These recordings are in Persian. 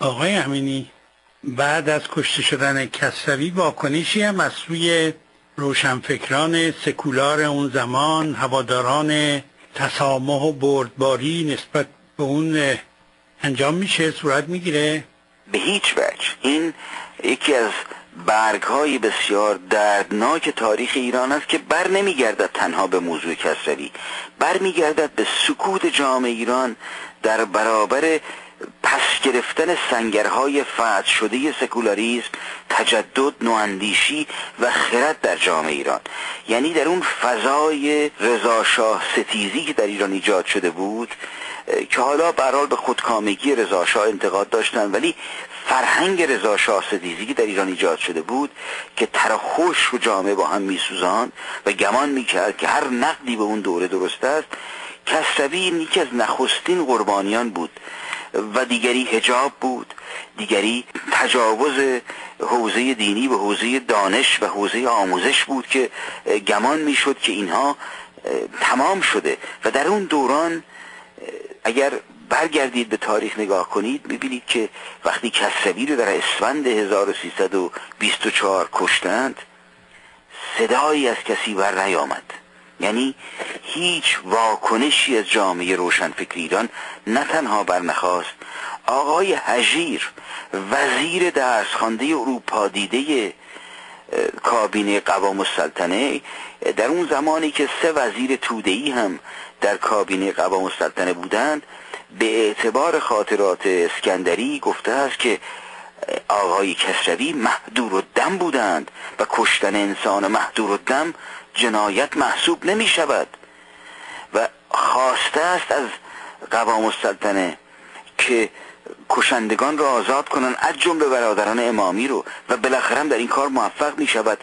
آقای امینی بعد از کشته شدن کسروی واکنشی هم از سوی روشنفکران سکولار اون زمان هواداران تسامح و بردباری نسبت به اون انجام میشه صورت می‌گیره؟ به هیچ وجه. این یکی از برگ های بسیار دردناک تاریخ ایران است که بر نمیگردد تنها به موضوع کسروی بر میگردد به سکوت جامعه ایران در برابر پس گرفتن سنگرهای فتح شده سکولاریسم تجدد نواندیشی و خرد در جامعه ایران. یعنی در اون فضای رضاشاه ستیزی که در ایران ایجاد شده بود که حالا برحال به خودکامگی رضاشاه انتقاد داشتن ولی فرهنگ رضا شاه ستیزی که در ایران ایجاد شده بود که ترخوش و جامعه با هم میسوزان و گمان می‌کرد که هر نقدی به اون دوره درست است کسروی یکی از نخستین قربانیان بود. و دیگری هجاب بود. دیگری تجاوز حوزه دینی به حوزه دانش و حوزه آموزش بود که گمان می‌شد که اینها تمام شده. و در اون دوران اگر برگردید به تاریخ نگاه کنید می‌بینید که وقتی کسروی رو در اسفند 1324 کشتند صدایی از کسی بر نیامد یعنی هیچ واکنشی از جامعه روشنفکر ایران نه تنها برنخواست آقای هجیر وزیر درس خانده اروپا دیده کابینه قوام السلطنه در اون زمانی که سه وزیر تودهی هم در کابینه قوام السلطنه بودند به اعتبار خاطرات اسکندری گفته است که آقای کسروی محدور و دم بودند و کشتن انسان محدور و دم جنایت محسوب نمی شود. و خواسته است از قوام السلطنه که کشندگان را آزاد کنند از جمله برادران امامی رو. و بالاخره در این کار موفق می شود.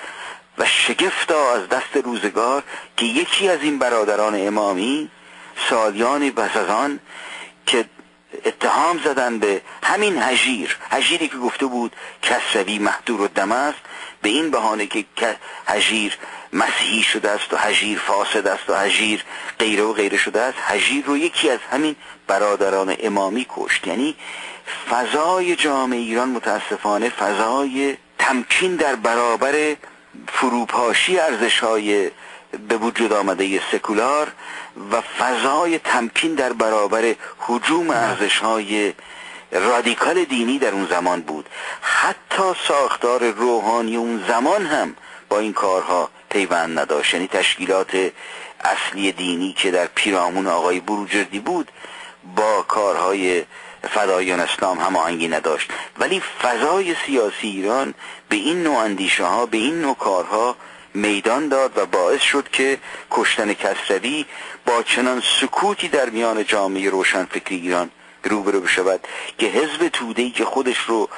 و شگفتا از دست روزگار که یکی از این برادران امامی سالیانی پس از اتهام زدن به همین هجیر هجیری که گفته بود کسروی محدور و دم است. به این بهانه که هجیر مسیحی شده است و هجیر فاسد است و هجیر غیره و غیره شده است. هجیر رو یکی از همین برادران امامی کشت. یعنی فضای جامعه ایران متاسفانه فضای تمکین در برابر فروپاشی ارزش های به وجود آمده سکولار و فضای تمکین در برابر حجوم ارزش های رادیکال دینی در اون زمان بود. حتی ساختار روحانی اون زمان هم با این کارها پیوند نداشت. یعنی تشکیلات اصلی دینی که در پیرامون آقای بروجردی بود با کارهای فدایان اسلام هماهنگی نداشت. ولی فضای سیاسی ایران به این نوع اندیشه ها به این نوع کارها میدان داد و باعث شد که کشتن کسروی با چنان سکوتی در میان جامعه روشنفکری ایران روبرو بشود که حزب تودهی که خودش رو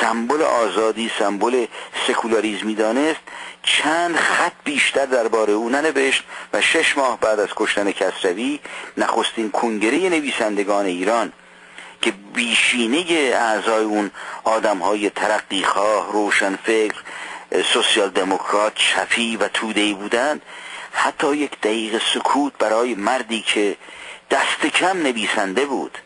سمبل آزادی سمبل سکولاریزمی دانست چند خط بیشتر درباره او ننوشت و شش ماه بعد از کشتن کسروی نخستین کنگره نویسندگان ایران که بیشینه اعضای اون آدم های ترقیخواه روشنفکر سوسیال دموکرات چفی و تودهی بودند. حتی یک دقیقه سکوت برای مردی که دست کم نویسنده بود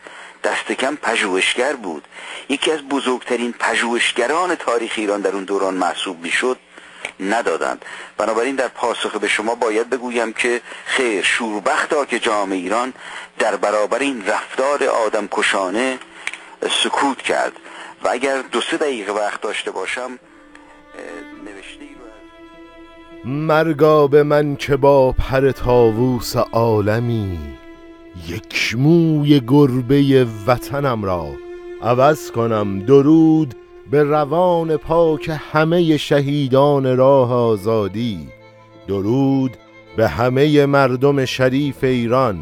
دست کم پژوهشگر بود. یکی از بزرگترین پژوهشگران تاریخ ایران در اون دوران محسوب می‌شد ندادند. بنابراین در پاسخ به شما باید بگویم که خیر شوربختا که جامعه ایران در برابر این رفتار آدم کشانه سکوت کرد. و اگر دو سه دقیقه وقت داشته باشم نوشته مرگا به من که با پر تاووس عالمی یک موی گربه وطنم را عوض کنم. درود به روان پاک همه شهیدان راه آزادی. درود به همه مردم شریف ایران.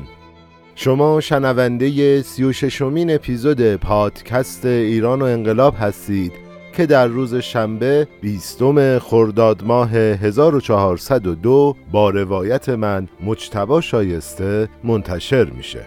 شما شنونده سی و ششمین اپیزود پادکست ایران و انقلاب هستید. که در روز شنبه بیستم خرداد ماه 1402 با روایت من مجتبا شایسته منتشر میشه.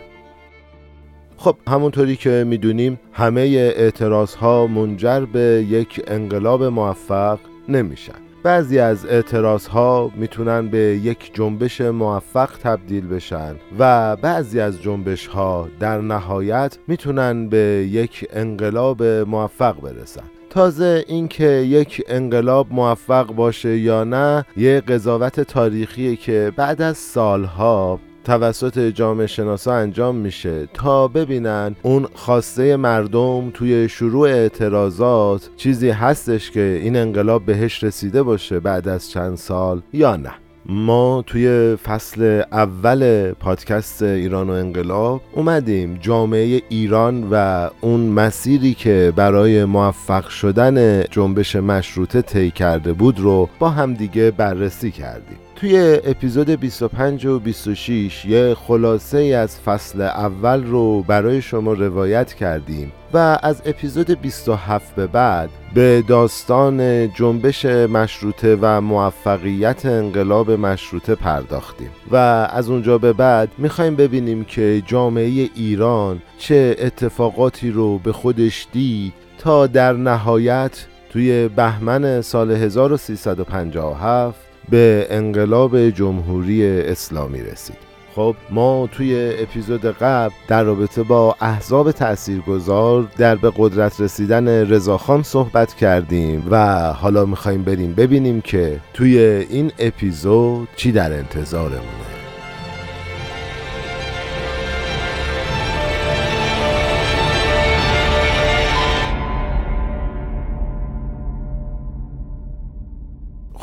خب همونطوری که می‌دونیم همه اعتراض ها منجر به یک انقلاب موفق نمیشن. بعضی از اعتراض ها می‌تونن به یک جنبش موفق تبدیل بشن و بعضی از جنبش ها در نهایت می‌تونن به یک انقلاب موفق برسن. تازه اینکه یک انقلاب موفق باشه یا نه یه قضاوت تاریخیه که بعد از سالها توسط جامعه شناسا انجام میشه تا ببینن اون خواسته مردم توی شروع اعتراضات چیزی هستش که این انقلاب بهش رسیده باشه بعد از چند سال یا نه. ما توی فصل اول پادکست ایران و انقلاب اومدیم. جامعه ایران و اون مسیری که برای موفق شدن جنبش مشروطه طی کرده بود رو با همدیگه بررسی کردیم. توی اپیزود 25 و 26 یه خلاصه از فصل اول رو برای شما روایت کردیم و از اپیزود 27 به بعد به داستان جنبش مشروطه و موفقیت انقلاب مشروطه پرداختیم. و از اونجا به بعد می‌خوایم ببینیم که جامعه ایران چه اتفاقاتی رو به خودش دید تا در نهایت توی بهمن سال 1357 به انقلاب جمهوری اسلامی رسید. خب ما توی اپیزود قبل در رابطه با احزاب تاثیرگذار در به قدرت رسیدن رضاخان صحبت کردیم و حالا می‌خوایم بریم ببینیم که توی این اپیزود چی در انتظارمونه.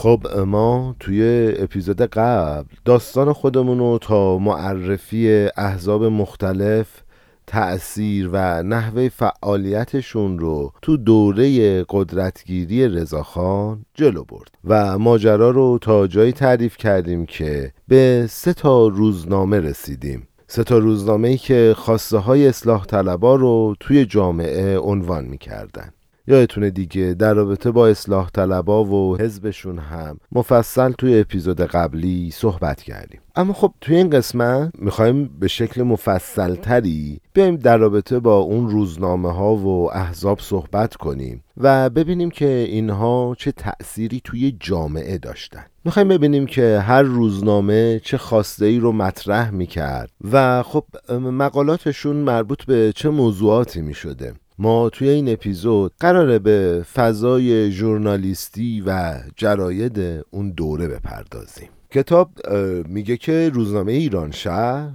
خب ما توی اپیزود قبل داستان خودمون رو تا معرفی احزاب مختلف تأثیر و نحوه فعالیتشون رو تو دوره قدرتگیری رضاخان جلو برد و ماجرا رو تا جایی تعریف کردیم که به سه تا روزنامه رسیدیم سه تا روزنامه ای که خواسته های اصلاح طلبا رو توی جامعه عنوان می کردن. یادتونه دیگه در رابطه با اصلاح طلبا و حزبشون هم مفصل توی اپیزود قبلی صحبت کردیم. اما خب توی این قسمت می‌خوایم به شکل مفصل تری بیایم در رابطه با اون روزنامه ها و احزاب صحبت کنیم و ببینیم که اینها چه تأثیری توی جامعه داشتن. می‌خوایم ببینیم که هر روزنامه چه خواسته ای رو مطرح می‌کرد و خب مقالاتشون مربوط به چه موضوعاتی می‌شده. ما توی این اپیزود قراره به فضای ژورنالیستی و جراید اون دوره بپردازیم. کتاب میگه که روزنامه ایران شهر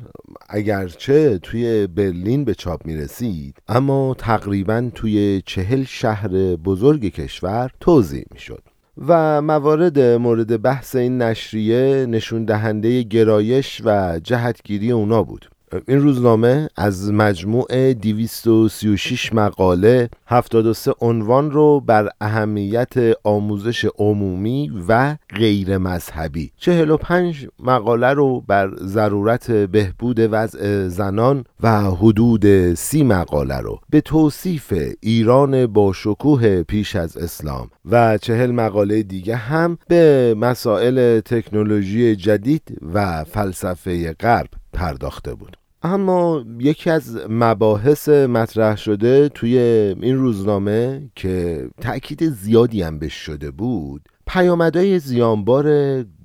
اگرچه توی برلین به چاپ می‌رسید اما تقریبا توی چهل شهر بزرگ کشور توضیح می‌شد و موارد مورد بحث این نشریه نشون دهنده گرایش و جهتگیری اونا بود. این روزنامه از مجموع 236 مقاله 73 عنوان رو بر اهمیت آموزش عمومی و غیر مذهبی. 45 مقاله رو بر ضرورت بهبود وضع زنان و حدود 30 مقاله رو. به توصیف ایران با شکوه پیش از اسلام. و چهل مقاله دیگه هم به مسائل تکنولوژی جدید و فلسفه غرب پرداخته بود. اما یکی از مباحث مطرح شده توی این روزنامه که تأکید زیادی هم بهش شده بود پیامدهای زیانبار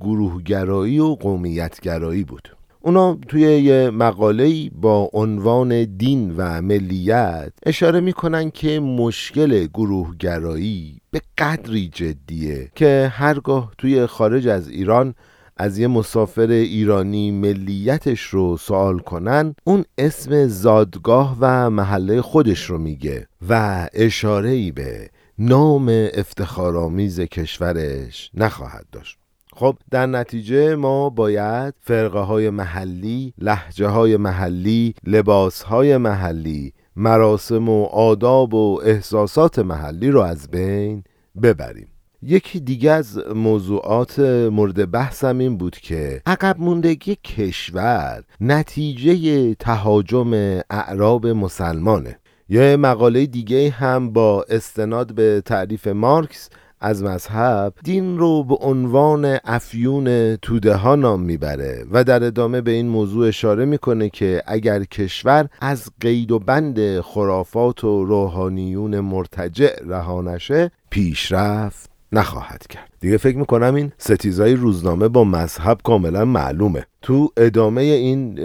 گروهگرایی و قومیتگرایی بود. اونا توی یه مقاله با عنوان دین و ملیت اشاره می‌کنن که مشکل گروهگرایی به قدری جدیه که هرگاه توی خارج از ایران از یه مسافر ایرانی ملیتش رو سوال کنن اون اسم زادگاه و محله خودش رو میگه و اشاره ای به نام افتخارآمیز کشورش نخواهد داشت. خب در نتیجه ما باید فرقه های محلی، لحجه های محلی، لباس های محلی، مراسم و آداب و احساسات محلی رو از بین ببریم. یکی دیگه از موضوعات مورد بحثم این بود که عقب موندگی کشور نتیجه تهاجم اعراب مسلمانه. یه مقاله دیگه هم با استناد به تعریف مارکس از مذهب دین رو به عنوان افیون توده ها نام می‌بره و در ادامه به این موضوع اشاره می‌کنه که اگر کشور از قید و بند خرافات و روحانیون مرتجع رها نشه پیشرفت نخواهد کرد. دیگه فکر می‌کنم این ستیزای روزنامه با مذهب کاملا معلومه. تو ادامه این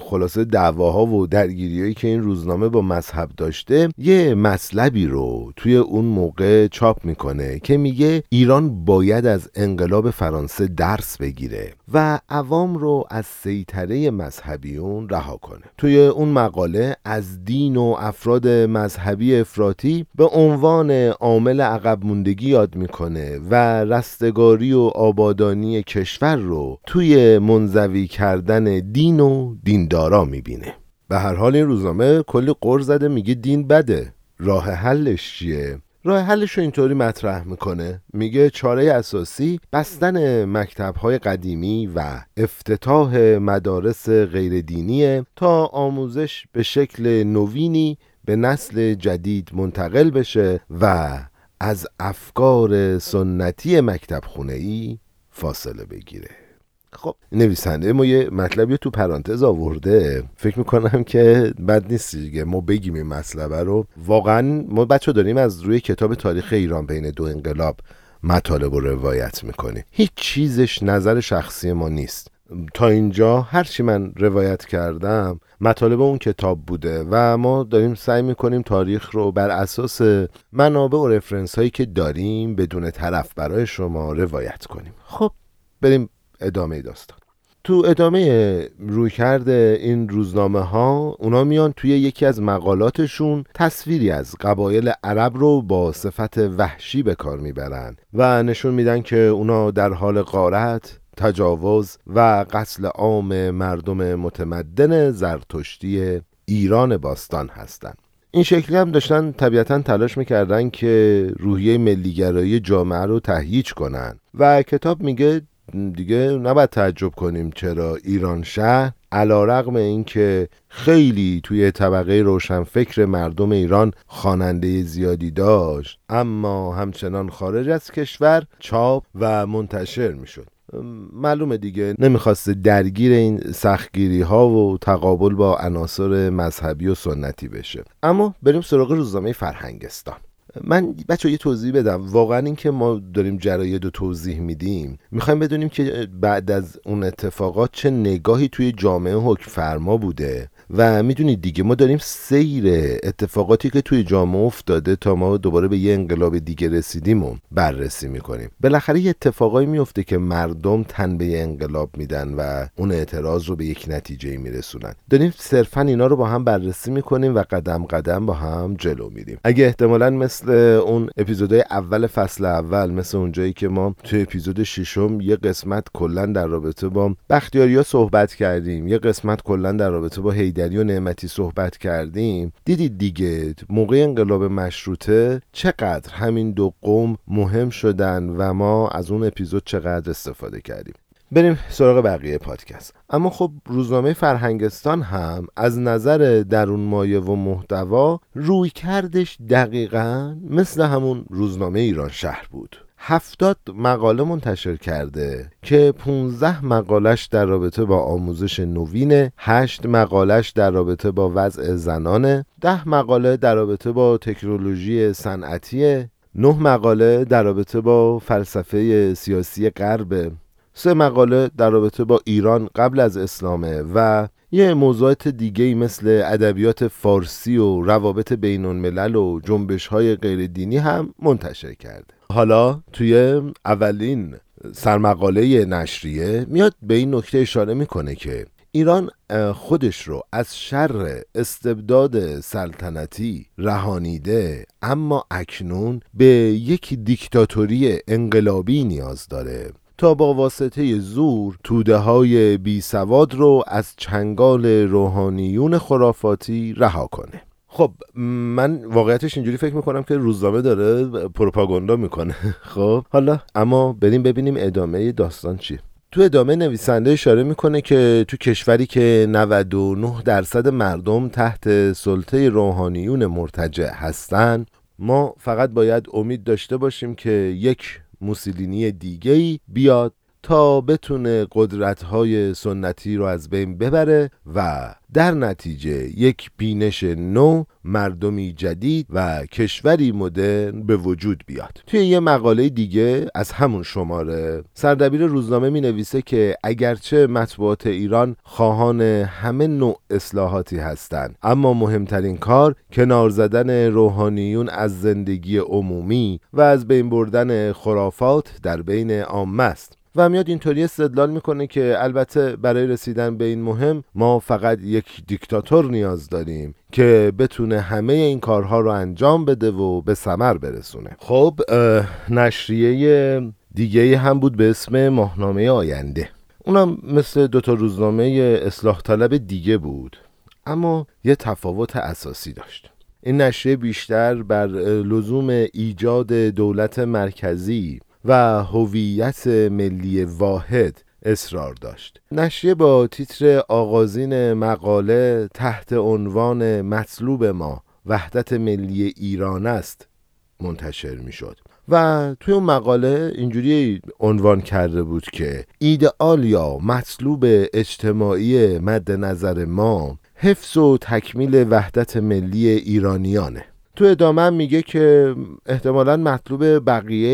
خلاصه دعواها و درگیریهایی که این روزنامه با مذهب داشته یه مطلبی رو توی اون موقع چاپ می‌کنه که میگه ایران باید از انقلاب فرانسه درس بگیره و عوام رو از سیطره مذهبیون رها کنه. توی اون مقاله از دین و افراد مذهبی افراطی به عنوان عامل عقب موندگی یاد می‌کنه و رستگاری و آبادانی کشور رو توی منزوی کردن دین و دیندارا می‌بینه. به هر حال این روزنامه کلی قرض زده میگه دین بده. راه حلش چیه؟ راه حلش رو اینطوری مطرح می‌کنه. میگه چاره اساسی بستن مکتب های قدیمی و افتتاح مدارس غیر دینیه تا آموزش به شکل نوینی به نسل جدید منتقل بشه و از افکار سنتی مکتب خونه ای فاصله بگیره. خب. نویسنده ما یه مطلبی تو پرانتز آورده. فکر می‌کنم که بد نیست دیگه. ما بگیم این مطلبه رو. واقعا ما بچه داریم از روی کتاب تاریخ ایران بین دو انقلاب مطالب رو روایت می‌کنیم. هیچ چیزش نظر شخصی ما نیست. تا اینجا هرچی من روایت کردم مطالب اون کتاب بوده و ما داریم سعی می‌کنیم تاریخ رو بر اساس منابع و رفرنس هایی که داریم بدون طرف برای شما روایت کنیم. خب. بریم ادامه داستان تو ادامه رویکرد این روزنامه ها اونا میان توی یکی از مقالاتشون تصویری از قبایل عرب رو با صفت وحشی به کار می‌برن و نشون میدن که اونا در حال قارت تجاوز و قتل عام مردم متمدن زرتشتی ایران باستان هستند. این شکلی هم داشتن طبیعتا تلاش می‌کردن که روحیه ملیگرایی جامعه رو تهییج کنن و کتاب میگه دیگه نباید تعجب کنیم چرا ایران شهر علا رقم این که خیلی توی طبقه روشنفکر مردم ایران خواننده زیادی داشت. اما همچنان خارج از کشور چاپ و منتشر می‌شد. معلومه دیگه نمی‌خواسته درگیر این سختگیری ها و تقابل با عناصر مذهبی و سنتی بشه. اما بریم سراغ روزنامه فرهنگستان. من بچه یه توضیح بدم. واقعا اینکه ما داریم جراید و توضیح میدیم می‌خوایم بدونیم که بعد از اون اتفاقات چه نگاهی توی جامعه حکم فرما بوده و می‌دونید دیگه ما داریم سیر اتفاقاتی که توی جامعه افتاده تا ما دوباره به یه انقلاب دیگه رسیدیم و بررسی می‌کنیم. بالاخره یه اتفاقایی میفته که مردم تن به انقلاب میدن و اون اعتراض رو به یک نتیجه میرسونن. داریم صرفا اینا رو با هم بررسی می‌کنیم و قدم قدم با هم جلو میریم. اگه احتمالا مثل اون اپیزودهای اول فصل اول مثل اونجایی که ما توی اپیزود ششم یه قسمت کلا در رابطه با بختیاریا صحبت کردیم. یه قسمت کلا در رابطه با هیدری و نعمتی صحبت کردیم. دیدید دیگه موقع انقلاب مشروطه چقدر همین دو قوم مهم شدن و ما از اون اپیزود چقدر استفاده کردیم. بریم سراغ بقیه پادکست. اما خب روزنامه فرهنگستان هم از نظر درون مایه و محتوا روی کردش دقیقا مثل همون روزنامه ایران شهر بود. هفتاد مقاله منتشر کرده که 15 مقالش در رابطه با آموزش نوین هشت مقالش در رابطه با وضع زنانه ده مقاله در رابطه با تکنولوژی صنعتی نه مقاله در رابطه با فلسفه سیاسی غرب. سه مقاله در رابطه با ایران قبل از اسلامه و یه موضوعات دیگه مثل ادبیات فارسی و روابط بین الملل و جنبش های غیر دینی هم منتشر کرده. حالا توی اولین سرمقاله نشریه میاد به این نکته اشاره می‌کنه که ایران خودش رو از شر استبداد سلطنتی رهانیده اما اکنون به یک دیکتاتوری انقلابی نیاز داره. تا با واسطه زور توده های بی سواد رو از چنگال روحانیون خرافاتی رها کنه. خب من واقعیتش اینجوری فکر می‌کنم که روزنامه داره پروپاگاندا می‌کنه. خب حالا اما بریم ببینیم ادامه داستان چیه. تو ادامه نویسنده اشاره می‌کنه که تو کشوری که 99 درصد مردم تحت سلطه روحانیون مرتجع هستن ما فقط باید امید داشته باشیم که یک موسولینی دیگه بیاد. تا بتونه قدرت‌های سنتی رو از بین ببره و در نتیجه یک بینش نو مردمی جدید و کشوری مدرن به وجود بیاد. توی یه مقاله دیگه از همون شماره سردبیر روزنامه می نویسه که اگرچه مطبوعات ایران خواهان همه نوع اصلاحاتی هستند اما مهمترین کار کنار زدن روحانیون از زندگی عمومی و از بین بردن خرافات در بین عامه است. و میاد اینطوری استدلال می‌کنه که البته برای رسیدن به این مهم ما فقط یک دیکتاتور نیاز داریم که بتونه همه این کارها رو انجام بده و به ثمر برسونه. خب نشریه دیگه هم بود به اسم ماهنامه آینده. اونم مثل دوتا روزنامه اصلاح طلب دیگه بود اما یه تفاوت اساسی داشت. این نشریه بیشتر بر لزوم ایجاد دولت مرکزی و هویت ملی واحد اصرار داشت. نشریه با تیتر آغازین مقاله تحت عنوان مطلوب ما وحدت ملی ایران است منتشر می شد و توی اون مقاله اینجوری عنوان کرده بود که ایدئال یا مطلوب اجتماعی مد نظر ما حفظ و تکمیل وحدت ملی ایرانیانه. تو ادامه میگه که احتمالا مطلوب بقیه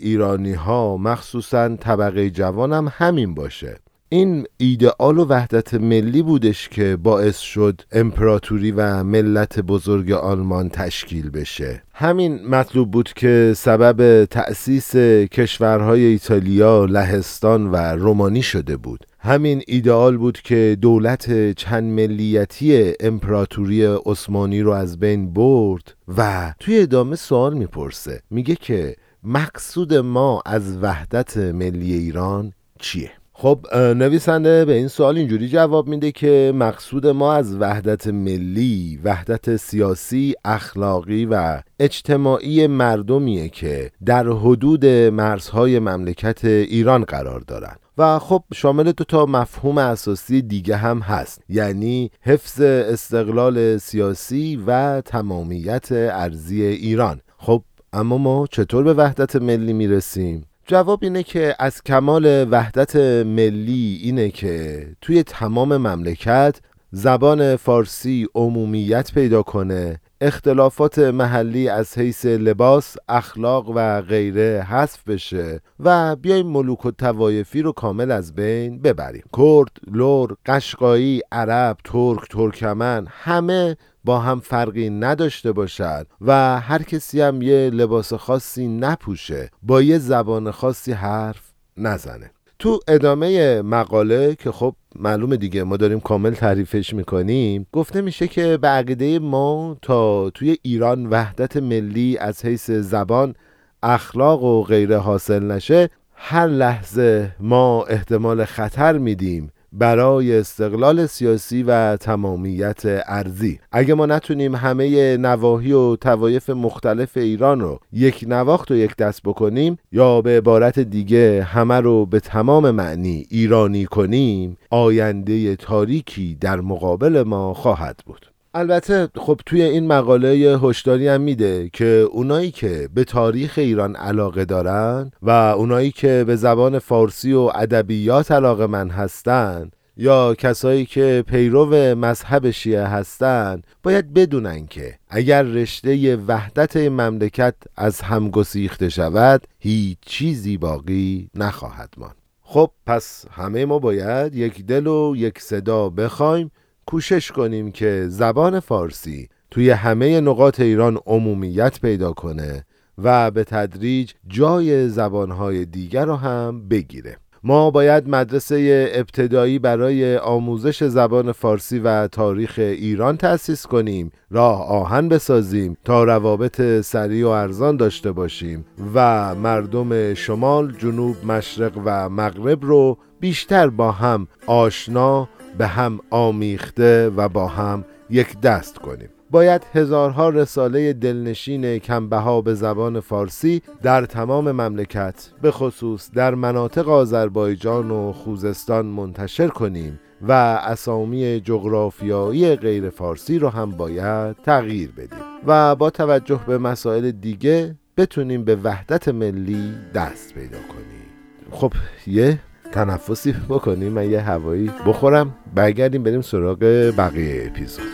ایرانی ها مخصوصا طبقه جوانم همین باشه. این ایدئال و وحدت ملی بودش که باعث شد امپراتوری و ملت بزرگ آلمان تشکیل بشه. همین مطلوب بود که سبب تأسیس کشورهای ایتالیا، لهستان و رومانی شده بود. همین ایدئال بود که دولت چند ملیتی امپراتوری عثمانی رو از بین برد و توی ادامه سوال می‌پرسه میگه که مقصود ما از وحدت ملی ایران چیه؟ خب نویسنده به این سوال اینجوری جواب میده که مقصود ما از وحدت ملی وحدت سیاسی اخلاقی و اجتماعی مردمیه که در حدود مرزهای مملکت ایران قرار دارند و خب شامل دو تا مفهوم اساسی دیگه هم هست. یعنی حفظ استقلال سیاسی و تمامیت ارزی ایران. خب اما ما چطور به وحدت ملی می‌رسیم؟ جواب اینه که از کمال وحدت ملی اینه که توی تمام مملکت زبان فارسی عمومیت پیدا کنه اختلافات محلی از حیث لباس، اخلاق و غیره حذف بشه و بیایم ملوک و توایفی رو کامل از بین ببریم. کرد، لور، قشقایی، عرب، ترک، ترکمن همه با هم فرقی نداشته باشد و هر کسی هم یه لباس خاصی نپوشه با یه زبان خاصی حرف نزنه. تو ادامه مقاله که خب معلومه دیگه ما داریم کامل تعریفش می‌کنیم گفته میشه که به عقیده ما تا توی ایران وحدت ملی از حیث زبان اخلاق و غیره حاصل نشه هر لحظه ما احتمال خطر میدیم. برای استقلال سیاسی و تمامیت ارزی اگه ما نتونیم همه نواحی و توایف مختلف ایران رو یک نواخت و یک دست بکنیم یا به عبارت دیگه همه رو به تمام معنی ایرانی کنیم آینده تاریکی در مقابل ما خواهد بود. البته خب توی این مقاله هشداری هم میده که اونایی که به تاریخ ایران علاقه دارن و اونایی که به زبان فارسی و ادبیات علاقه من هستن یا کسایی که پیرو مذهب شیعه هستند باید بدونن که اگر رشته وحدت مملکت از هم گسیخته شود هیچ چیزی باقی نخواهد ماند. خب پس همه ما باید یک دل و یک صدا بخوایم کوشش کنیم که زبان فارسی توی همه نقاط ایران عمومیت پیدا کنه و به تدریج جای زبانهای دیگر رو هم بگیره. ما باید مدرسه ابتدایی برای آموزش زبان فارسی و تاریخ ایران تأسیس کنیم راه آهن بسازیم تا روابط سریع و ارزان داشته باشیم و مردم شمال، جنوب، مشرق و مغرب رو بیشتر با هم آشنا به هم آمیخته و با هم یک دست کنیم. باید هزارها رساله دلنشین کمبها به زبان فارسی در تمام مملکت به خصوص در مناطق آذربایجان و خوزستان منتشر کنیم و اسامی جغرافیایی غیر فارسی رو هم باید تغییر بدیم و با توجه به مسائل دیگه بتونیم به وحدت ملی دست پیدا کنیم. خب یه تنفسی بکنیم من یه هوایی بخورم برگردیم بریم سراغ بقیه اپیزود.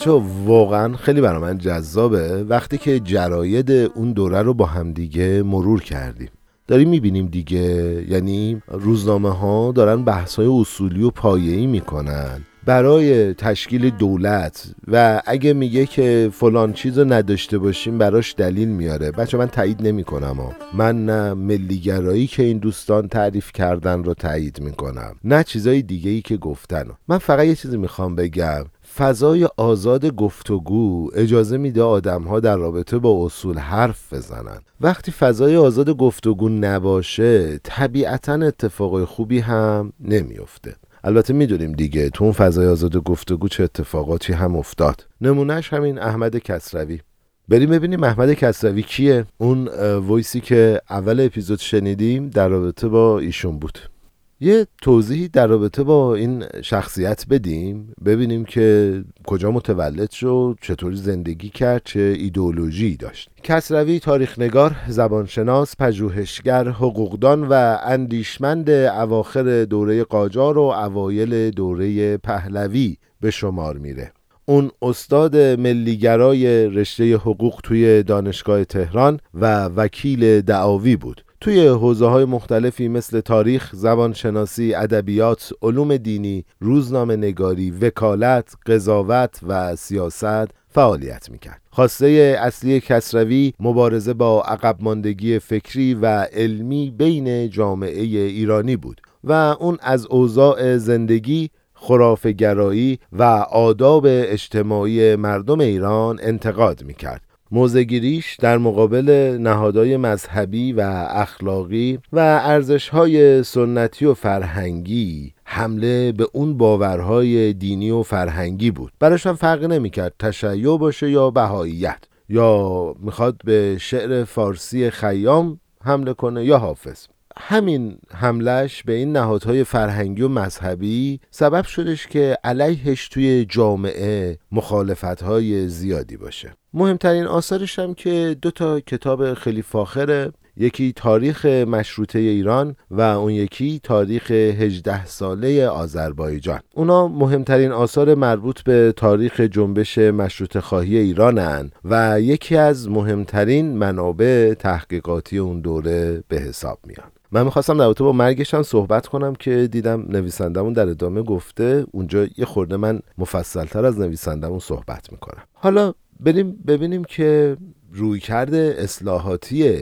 بچه واقعا خیلی برای من جذابه. وقتی که جراید اون دوره رو با همدیگه مرور کردیم. داریم می‌بینیم دیگه. یعنی روزنامه ها دارن بحث های اصولی و پایه‌ای می‌کنن. برای تشکیل دولت و اگه میگه که فلان چیز رو نداشته باشیم براش دلیل میاره. بچه من تایید نمی کنم من نه ملیگرایی که این دوستان تعریف کردن رو تایید می‌کنم. نه چیزای دیگه ای که گفتن. من فقط یه چیزی می‌خوام بگم. فضای آزاد گفتگو اجازه میده آدم ها در رابطه با اصول حرف بزنن. وقتی فضای آزاد گفتگو نباشه طبیعتا اتفاق خوبی هم نمیافته. البته می‌دونیم دیگه تو اون فضای آزاد گفتگو چه اتفاقاتی هم افتاد. نمونهش همین احمد کسروی. بریم ببینیم احمد کسروی کیه؟ اون ویسی که اول اپیزود شنیدیم در رابطه با ایشون بود. یه توضیحی در رابطه با این شخصیت بدیم ببینیم که کجا متولد شد چطوری زندگی کرد چه ایدئولوژی داشت. کسروی تاریخنگار زبانشناس پژوهشگر حقوقدان و اندیشمند اواخر دوره قاجار و اوایل دوره پهلوی به شمار میره. اون استاد ملیگرای رشته حقوق توی دانشگاه تهران و وکیل دعاوی بود. توی حوزه های مختلفی مثل تاریخ، زبانشناسی، ادبیات، علوم دینی، روزنامه نگاری، وکالت، قضاوت و سیاست فعالیت می‌کرد. خواسته اصلی کسروی مبارزه با عقب ماندگی فکری و علمی بین جامعه ایرانی بود و اون از اوضاع زندگی خرافگرایی و آداب اجتماعی مردم ایران انتقاد می‌کرد موزگیریش در مقابل نهادهای مذهبی و اخلاقی و ارزشهای سنتی و فرهنگی حمله به اون باورهای دینی و فرهنگی بود. براش هم فرق نمی‌کرد تشیع باشه یا بهاییت. یا می‌خواد به شعر فارسی خیام حمله کنه یا حافظ. همین حملش به این نهادهای فرهنگی و مذهبی سبب شدش که علیهش توی جامعه مخالفتهای زیادی باشه. مهمترین آثارش هم که دو تا کتاب خیلی فاخره. یکی تاریخ مشروطه ایران و اون یکی تاریخ 18 ساله آذربایجان. اونا مهمترین آثار مربوط به تاریخ جنبش مشروطه خواهی ایرانن و یکی از مهمترین منابع تحقیقاتی اون دوره به حساب میان. من می‌خواستم در با مرگش هم صحبت کنم که دیدم نویسندمون در ادامه گفته اونجا یه خورده من مفصلتر از نویسندمون صحبت می‌کنم. حالا بریم ببینیم که رویکرد اصلاحاتی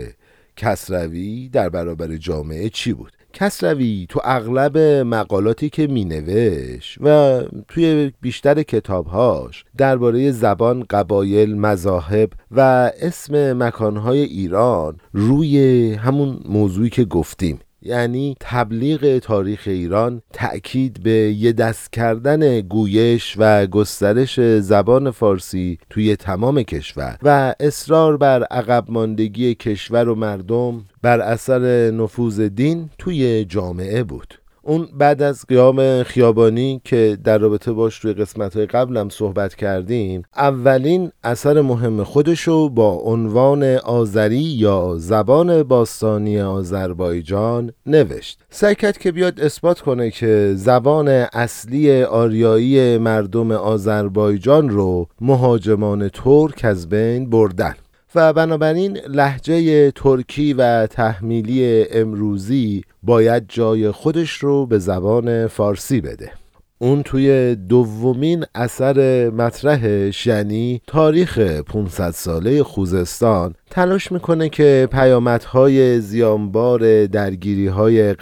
کسروی در برابر جامعه چی بود. کسروی تو اغلب مقالاتی که می نوشت و توی بیشتر کتابهاش درباره زبان، قبایل، مذاهب و اسم مکانهای ایران روی همون موضوعی که گفتیم. یعنی تبلیغ تاریخ ایران تأکید به یه دست کردن گویش و گسترش زبان فارسی توی تمام کشور و اصرار بر عقب ماندگی کشور و مردم بر اثر نفوذ دین توی جامعه بود. اون بعد از قیام خیابانی که در رابطه باش روی قسمت های قبلم صحبت کردیم اولین اثر مهم خودشو با عنوان آذری یا زبان باستانی آذربایجان نوشت. سعی کرد که بیاد اثبات کنه که زبان اصلی آریایی مردم آذربایجان رو مهاجمان ترک از بین بردن. و بنابراین لحجه ترکی و تحمیلی امروزی باید جای خودش رو به زبان فارسی بده. اون توی دومین اثر مطرحش یعنی تاریخ 500 ساله خوزستان تلاش می‌کنه که پیامدهای زیانبار درگیری های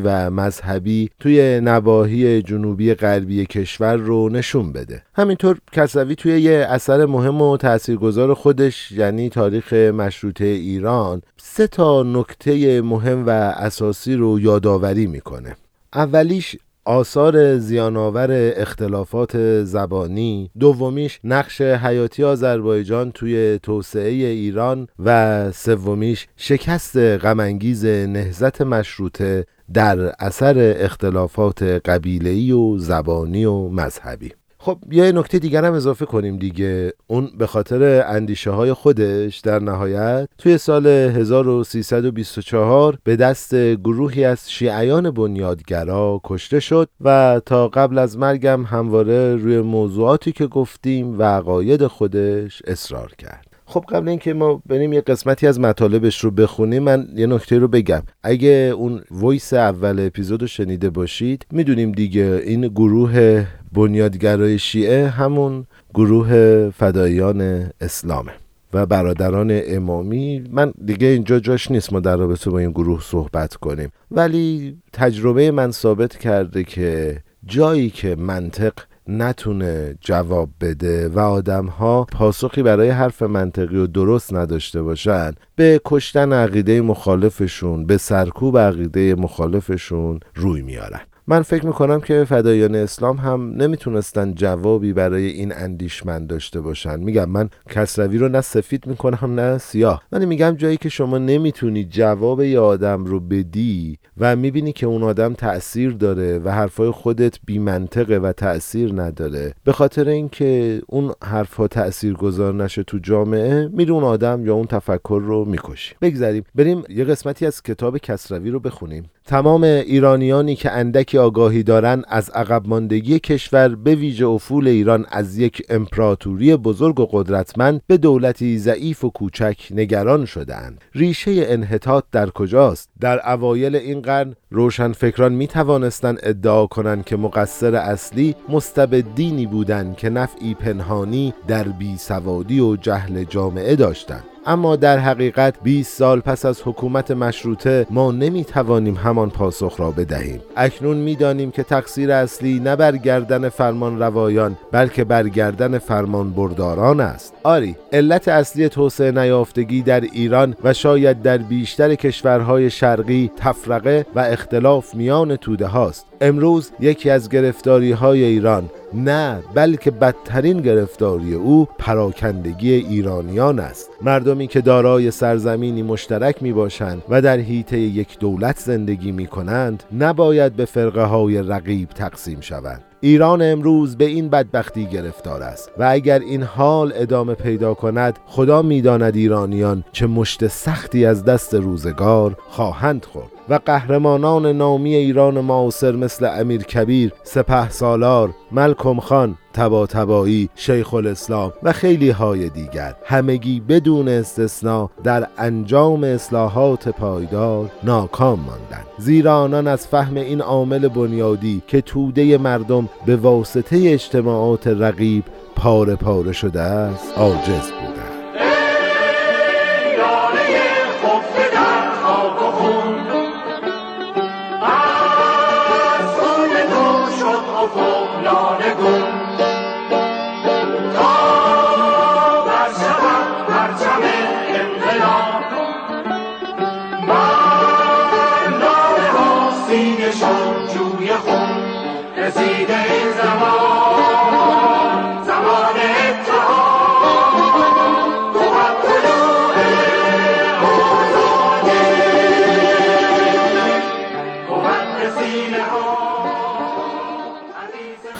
و مذهبی توی نواحی جنوبی غربی کشور رو نشون بده. همینطور کسوی توی یه اثر مهم و تاثیرگذار خودش یعنی تاریخ مشروطه ایران سه تا نکته مهم و اساسی رو یادآوری می‌کنه. اولیش آثار زیانآور اختلافات زبانی دومیش نقش حیاتی آذربایجان توی توسعه ایران و سومیش شکست غمانگیز نهزت مشروطه در اثر اختلافات قبیله‌ای و زبانی و مذهبی. خب یه نکته دیگر هم اضافه کنیم دیگه. اون به خاطر اندیشه های خودش در نهایت توی سال 1324 به دست گروهی از شیعیان بنیادگرا کشته شد و تا قبل از مرگم همواره روی موضوعاتی که گفتیم و عقاید خودش اصرار کرد. خب قبل اینکه ما بریم یه قسمتی از مطالبش رو بخونیم من یه نکته رو بگم. اگه اون ویس اول اپیزود رو شنیده باشید می‌دونیم دیگه این گروه بنیادگرای شیعه همون گروه فدایان اسلامه و برادران امامی. من دیگه اینجا جاش نیست ما در رابطه با این گروه صحبت کنیم. ولی تجربه من ثابت کرده که جایی که منطق نتونه جواب بده و آدم ها پاسخی برای حرف منطقی و درست نداشته باشن. به کشتن عقیده مخالفشون به سرکوب عقیده مخالفشون روی میارن. من فکر می‌کنم که فدایان اسلام هم نمی‌تونستن جوابی برای این اندیشمند داشته باشن. میگم من کسروی رو نه سفید می‌کنم نه سیاه. ولی میگم جایی که شما نمی‌تونی جواب یه آدم رو بدی و می‌بینی که اون آدم تأثیر داره و حرفای خودت بی منطقه و تأثیر نداره. به خاطر اینکه اون حرفها تأثیر گذار نشه تو جامعه میری اون آدم یا اون تفکر رو می‌کشی. بگذاریم بریم یه قسمتی از کتاب کسروی رو بخونیم. تمام ایرانیانی که اندکی آگاهی دارند از عقب ماندگی کشور به ویژه افول ایران از یک امپراتوری بزرگ و قدرتمند به دولتی ضعیف و کوچک نگران شدهاند. ریشه انحطاط در کجاست؟ در اوایل این قرن روشنفکران می توانستند ادعا کنند که مقصر اصلی مستبدینی بودند که نفعی پنهانی در بیسوادی و جهل جامعه داشتند. اما در حقیقت 20 سال پس از حکومت مشروطه ما نمی توانیم همان پاسخ را بدهیم. اکنون می‌دانیم که تقصیر اصلی نه بر گردن فرمان روایان بلکه بر گردن فرمان برداران است. آری علت اصلی توسعه نیافتگی در ایران و شاید در بیشتر کشورهای شرقی تفرقه و اختلاف میان توده هاست. امروز یکی از گرفتاری های ایران نه بلکه بدترین گرفتاری او پراکندگی ایرانیان است. مردمی که دارای سرزمینی مشترک می باشند و در حیطه یک دولت زندگی می کنند نباید به فرقه های رقیب تقسیم شوند. ایران امروز به این بدبختی گرفتار است و اگر این حال ادامه پیدا کند خدا می‌داند ایرانیان چه مشت سختی از دست روزگار خواهند خورد. و قهرمانان نامی ایران معاصر مثل امیر کبیر، سپه سالار، ملکم خان، تبا تبایی، شیخ الاسلام و خیلی های دیگر. همگی بدون استثنا در انجام اصلاحات پایدار ناکام ماندند. زیرا آنان از فهم این عامل بنیادی که توده مردم به واسطه اجتماعات رقیب پاره پاره شده است عاجز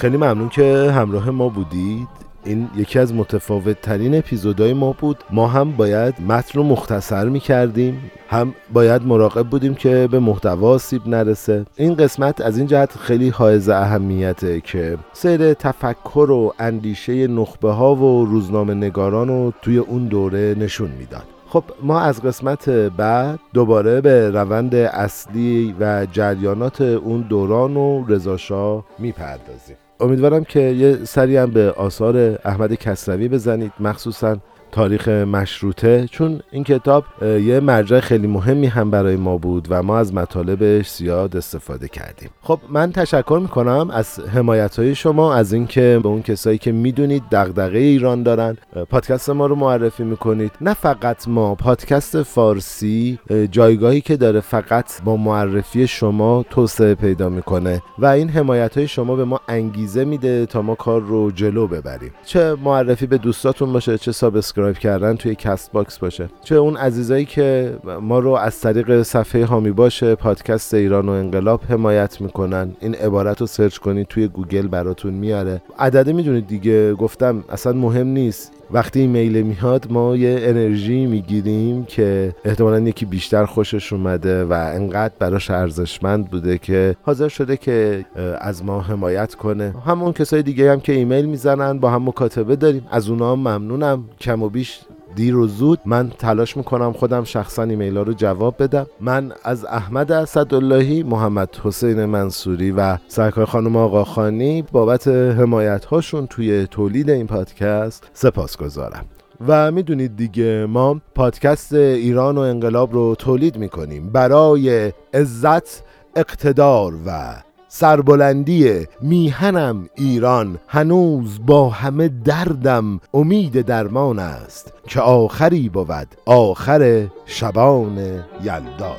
خیلی ممنون که همراه ما بودید. این یکی از متفاوت ترین اپیزودهای ما بود. ما هم باید متن رو مختصر می کردیم هم باید مراقب بودیم که به محتوا سیب نرسه. این قسمت از این جهت خیلی حائز اهمیته که سیر تفکر و اندیشه نخبه ها و روزنامه نگاران رو توی اون دوره نشون می‌داد. خب ما از قسمت بعد دوباره به روند اصلی و جریانات اون دوران و رضاشاه می‌پردازیم. امیدوارم که یه سری هم به آثار احمد کسروی بزنید. مخصوصا تاریخ مشروطه چون این کتاب یه مرجع خیلی مهمی هم برای ما بود و ما از مطالبش زیاد استفاده کردیم. خب من تشکر می‌کنم از حمایت های شما از اینکه به اون کسایی که می‌دونید دغدغه ایران دارن پادکست ما رو معرفی می‌کنید. نه فقط ما پادکست فارسی جایگاهی که داره فقط با معرفی شما توسعه پیدا می‌کنه و این حمایت های شما به ما انگیزه میده تا ما کار رو جلو ببریم. چه معرفی به دوستاتون باشه چه subscribe subscribe کردن توی Castbox باشه. چه اون عزیزایی که ما رو از طریق صفحه حامی باش پادکست ایران و انقلاب حمایت می‌کنن. این عبارت رو search کنید توی گوگل براتون میاره. عدده می‌دونید دیگه؟ گفتم اصلا مهم نیست. وقتی ایمیل میاد ما یه انرژی می‌گیریم که احتمالا یکی بیشتر خوشش اومده و انقدر براش ارزشمند بوده که حاضر شده که از ما حمایت کنه. همون کسای دیگه هم که ایمیل می‌زنن با هم مکاتبه داریم. از اونا هم ممنونم. کم و بیش دیر و زود من تلاش می‌کنم خودم شخصا ایمیل رو جواب بدم. من از احمد اسداللهی محمد حسین منصوری و سرکار خانم آقاخانی بابت حمایت هاشون توی تولید این پادکست سپاس گذارم و می‌دونید دیگه ما پادکست ایران و انقلاب رو تولید می‌کنیم برای عزت اقتدار و سربلندی میهنم ایران. هنوز با همه دردم امید درمان است که آخری بود آخر شبان یلدار.